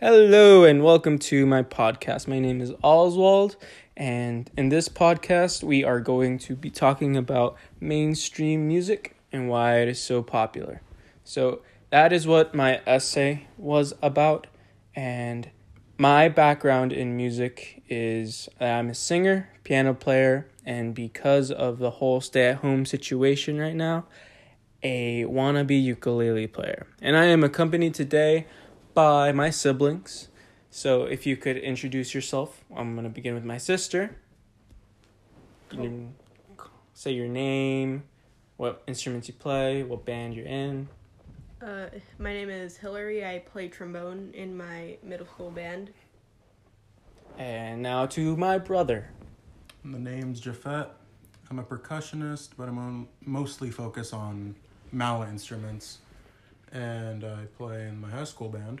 Hello and welcome to my podcast. My name is Oswald, and in this podcast, we are going to be talking about mainstream music and why it is so popular. So, that is what my essay was about, and my background in music is I'm a singer, piano player, and because of the whole stay at home situation right now, a wannabe ukulele player. And I am accompanied today by my siblings. So if you could introduce yourself, I'm going to begin with my sister. You can say your name, what instruments you play, what band you're in. Uh, my name is Hillary. I play trombone in my middle school band. And now to my brother. My name's Jafet. I'm a percussionist, but I'm on, mostly focused on mallet instruments and I play in my high school band.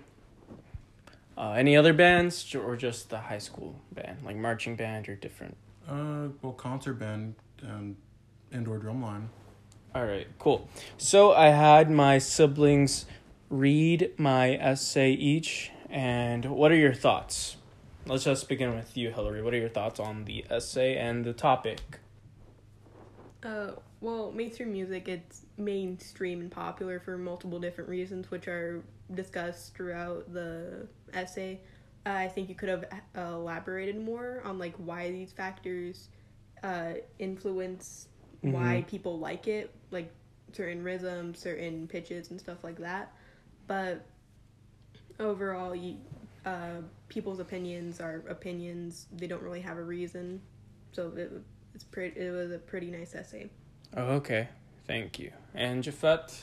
Uh, any other bands or just the high school band, like marching band or different? Uh, well, concert band and indoor drumline. All right, cool. So I had my siblings read my essay each, and what are your thoughts? Let's just begin with you, Hillary. What are your thoughts on the essay and the topic? Uh, well, mainstream music, it's mainstream and popular for multiple different reasons, which are discussed throughout the essay. Uh, I think you could have uh, elaborated more on like why these factors uh, influence mm-hmm. why people like it, like certain rhythms, certain pitches, and stuff like that. But overall, you, uh, people's opinions are opinions. They don't really have a reason. So it, it's pretty. It was a pretty nice essay. Oh, okay. Thank you. And Jafet,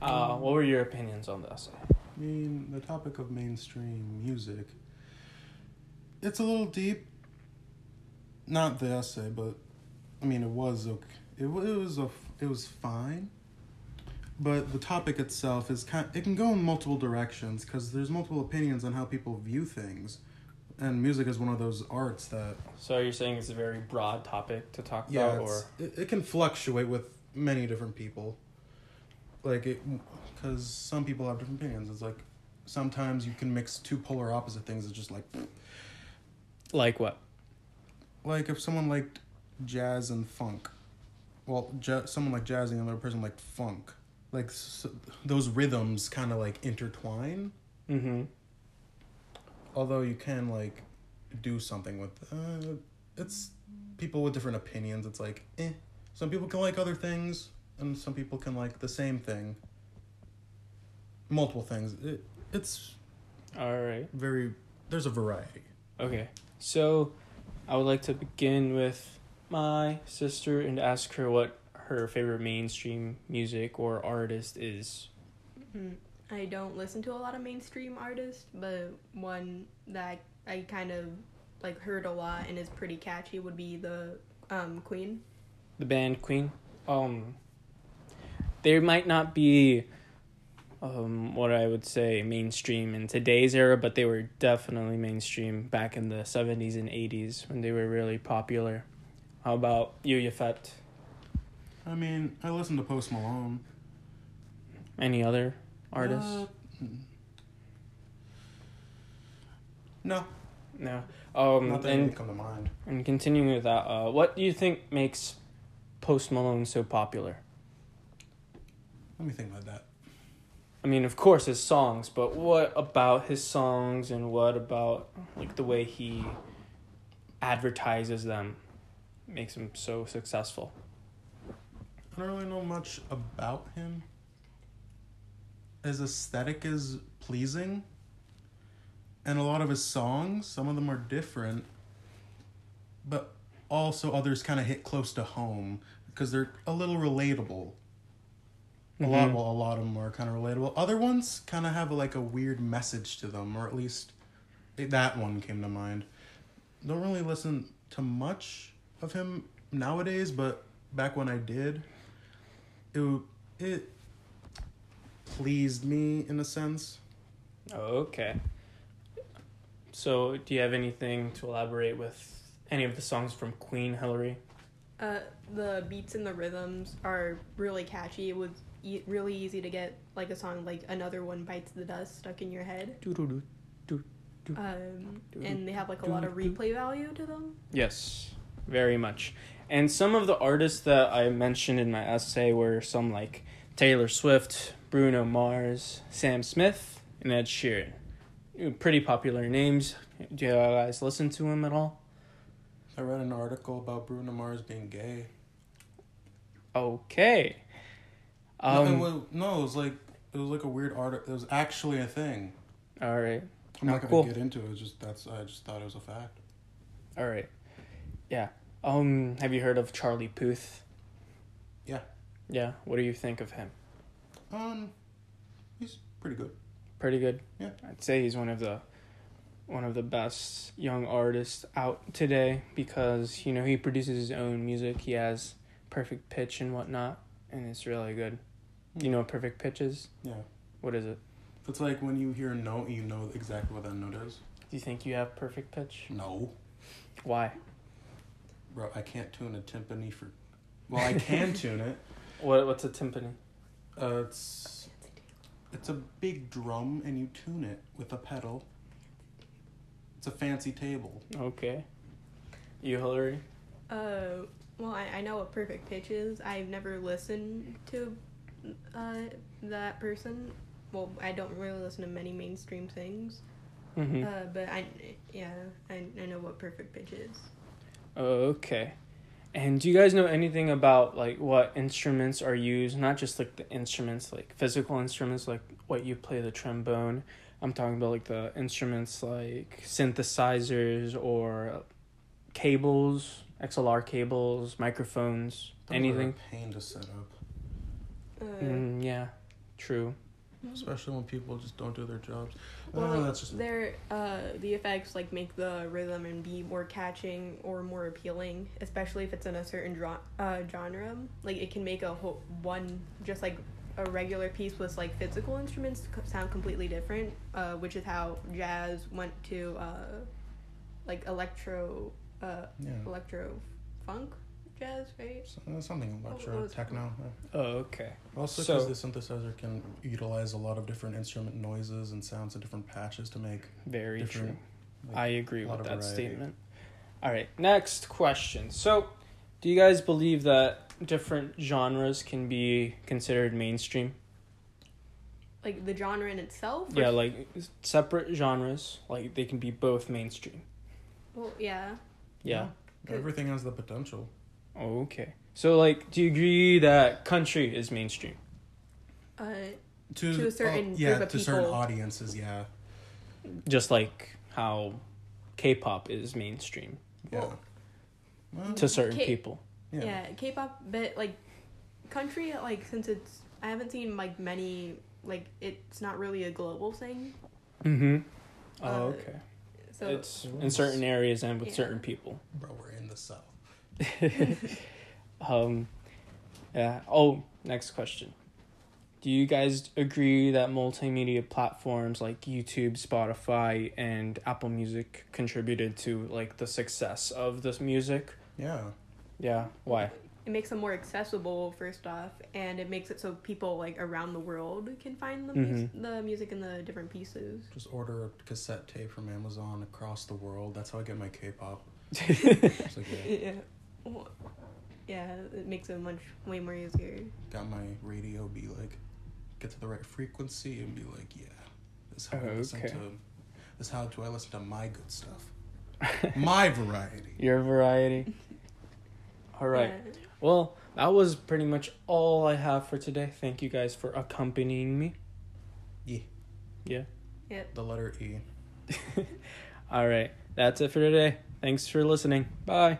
uh, what were your opinions on the essay? I mean, the topic of mainstream music. It's a little deep. Not the essay, but I mean, it was okay. It, it was a it was fine. But the topic itself is kind. It can go in multiple directions because there's multiple opinions on how people view things and music is one of those arts that. So you're saying it's a very broad topic to talk yeah, about, or it, it can fluctuate with many different people. Like it, because some people have different opinions. It's like sometimes you can mix two polar opposite things. It's just like. Like what? Like if someone liked jazz and funk, well, ja- someone like jazz and another person like funk, like so, those rhythms kind of like intertwine. Mm-hmm although you can like do something with uh, it's people with different opinions. It's like eh. Some people can like other things and some people can like the same thing. Multiple things. It, it's all right very there's a variety. Okay. So i would like to begin with my sister and ask her what her favorite mainstream music or artist is. Mm-hmm. I don't listen to a lot of mainstream artists, but one that I, I kind of like heard a lot and is pretty catchy would be the um, Queen. The band Queen. Um, they might not be um, what I would say mainstream in today's era, but they were definitely mainstream back in the 70s and 80s when they were really popular. How about you, Yafet? I mean, I listen to Post Malone. Any other artists? Uh, no. No. Um, Nothing and, come to mind. And continuing with that, uh, what do you think makes Post Malone so popular? Let me think about that. I mean, of course, his songs, but what about his songs and what about like the way he advertises them makes him so successful? I don't really know much about him his aesthetic is pleasing and a lot of his songs some of them are different but also others kind of hit close to home because they're a little relatable. A mm-hmm. lot well a lot of them are kind of relatable. Other ones kind of have like a weird message to them or at least that one came to mind. Don't really listen to much of him nowadays but back when i did it it pleased me in a sense. okay. So, do you have anything to elaborate with any of the songs from Queen Hillary? Uh, the beats and the rhythms are really catchy. It was e- really easy to get like a song like "Another One Bites the Dust" stuck in your head. Um, and they have like a lot of replay value to them. Yes, very much. And some of the artists that I mentioned in my essay were some like Taylor Swift, Bruno Mars, Sam Smith, and Ed Sheeran. Pretty popular names. Do you guys listen to him at all? I read an article about Bruno Mars being gay. Okay. no, it Um, was, no, it was like it was like a weird article. It was actually a thing. all right. I'm Oh, not gonna cool. get into it. It's just that's I just thought it was a fact. All right. Yeah. Um, have you heard of Charlie Puth? Yeah. Yeah. What do you think of him? Um, he's pretty good. Pretty good. Yeah. I'd say he's one of the one of the best young artists out today because you know he produces his own music. He has perfect pitch and whatnot, and it's really good. You know what perfect pitch is? Yeah, What is it? it's like when you hear a note, you know exactly what that note is. Do you think you have perfect pitch? No, Why? bro, I can't tune a timpani for. Well, I can tune it. What What's a timpani? Uh, it's it's a big drum, and you tune it with a pedal. It's a fancy table. Okay. You Hillary? Uh, well, I, I know what perfect pitch is. I've never listened to uh, that person. Well, I don't really listen to many mainstream things. Mm-hmm. Uh, but I, yeah, I, I know what perfect pitch is. Okay. And do you guys know anything about like what instruments are used? Not just like the instruments, like physical instruments, like what you play the trombone. I'm talking about like the instruments like synthesizers or cables, XLR cables, microphones, Those are anything. a pain to set up, Uh, Mm, yeah, true. Especially when people just don't do their jobs. Well, oh, that's just their uh, the effects like make the rhythm and be more catching or more appealing, especially if it's in a certain dra- uh, genre. Like it can make a whole one just like a regular piece with like physical instruments sound completely different, uh, which is how jazz went to uh, like electro uh, yeah. electro funk jazz, right? So- uh, Something What electro, techno. yeah. Oh, okay. Also, So- because the synthesizer can utilize a lot of different instrument noises and sounds and different patches to make Very true. like, I agree with that variety. statement. All right, next question. So, do you guys believe that different genres can be considered mainstream? Like the genre in itself. or- Yeah, like separate genres, like they can be both mainstream. Well, yeah. Yeah. Good. Everything has the potential. Okay. So, like, do you agree that country is mainstream? Uh, To, To a certain oh, yeah, group of to certain audiences, yeah. Just like how K-pop is mainstream Yeah. Well, Well, to certain K- people. yeah. Yeah, K-pop, but like country, like since it's I haven't seen like many like it's not really a global thing. Mm-hmm. Oh, Uh, okay. So it's in certain areas and with Yeah. certain people. Bro, we're in the south. um, yeah. Oh, next question. Do you guys agree that multimedia platforms like YouTube, Spotify, and Apple Music contributed to like the success of this music? Yeah. Yeah. Why? it makes them more accessible first off, and it makes it so people like around the world can find the mus- Mhm. the music in the different pieces. Just order a cassette tape from Amazon across the world. That's how I get my K-pop. It's like, yeah, yeah. Well, yeah, it makes it much way more easier. got my radio be like, get to the right frequency and be like, yeah, this is how I Oh, listen okay. to. This how do I listen to my good stuff. my variety. Your variety. All right. Yeah. Well, that was pretty much all I have for today. Thank you guys for accompanying me. Yeah. Yeah. Yep. The letter E. All right. That's it for today. Thanks for listening. Bye.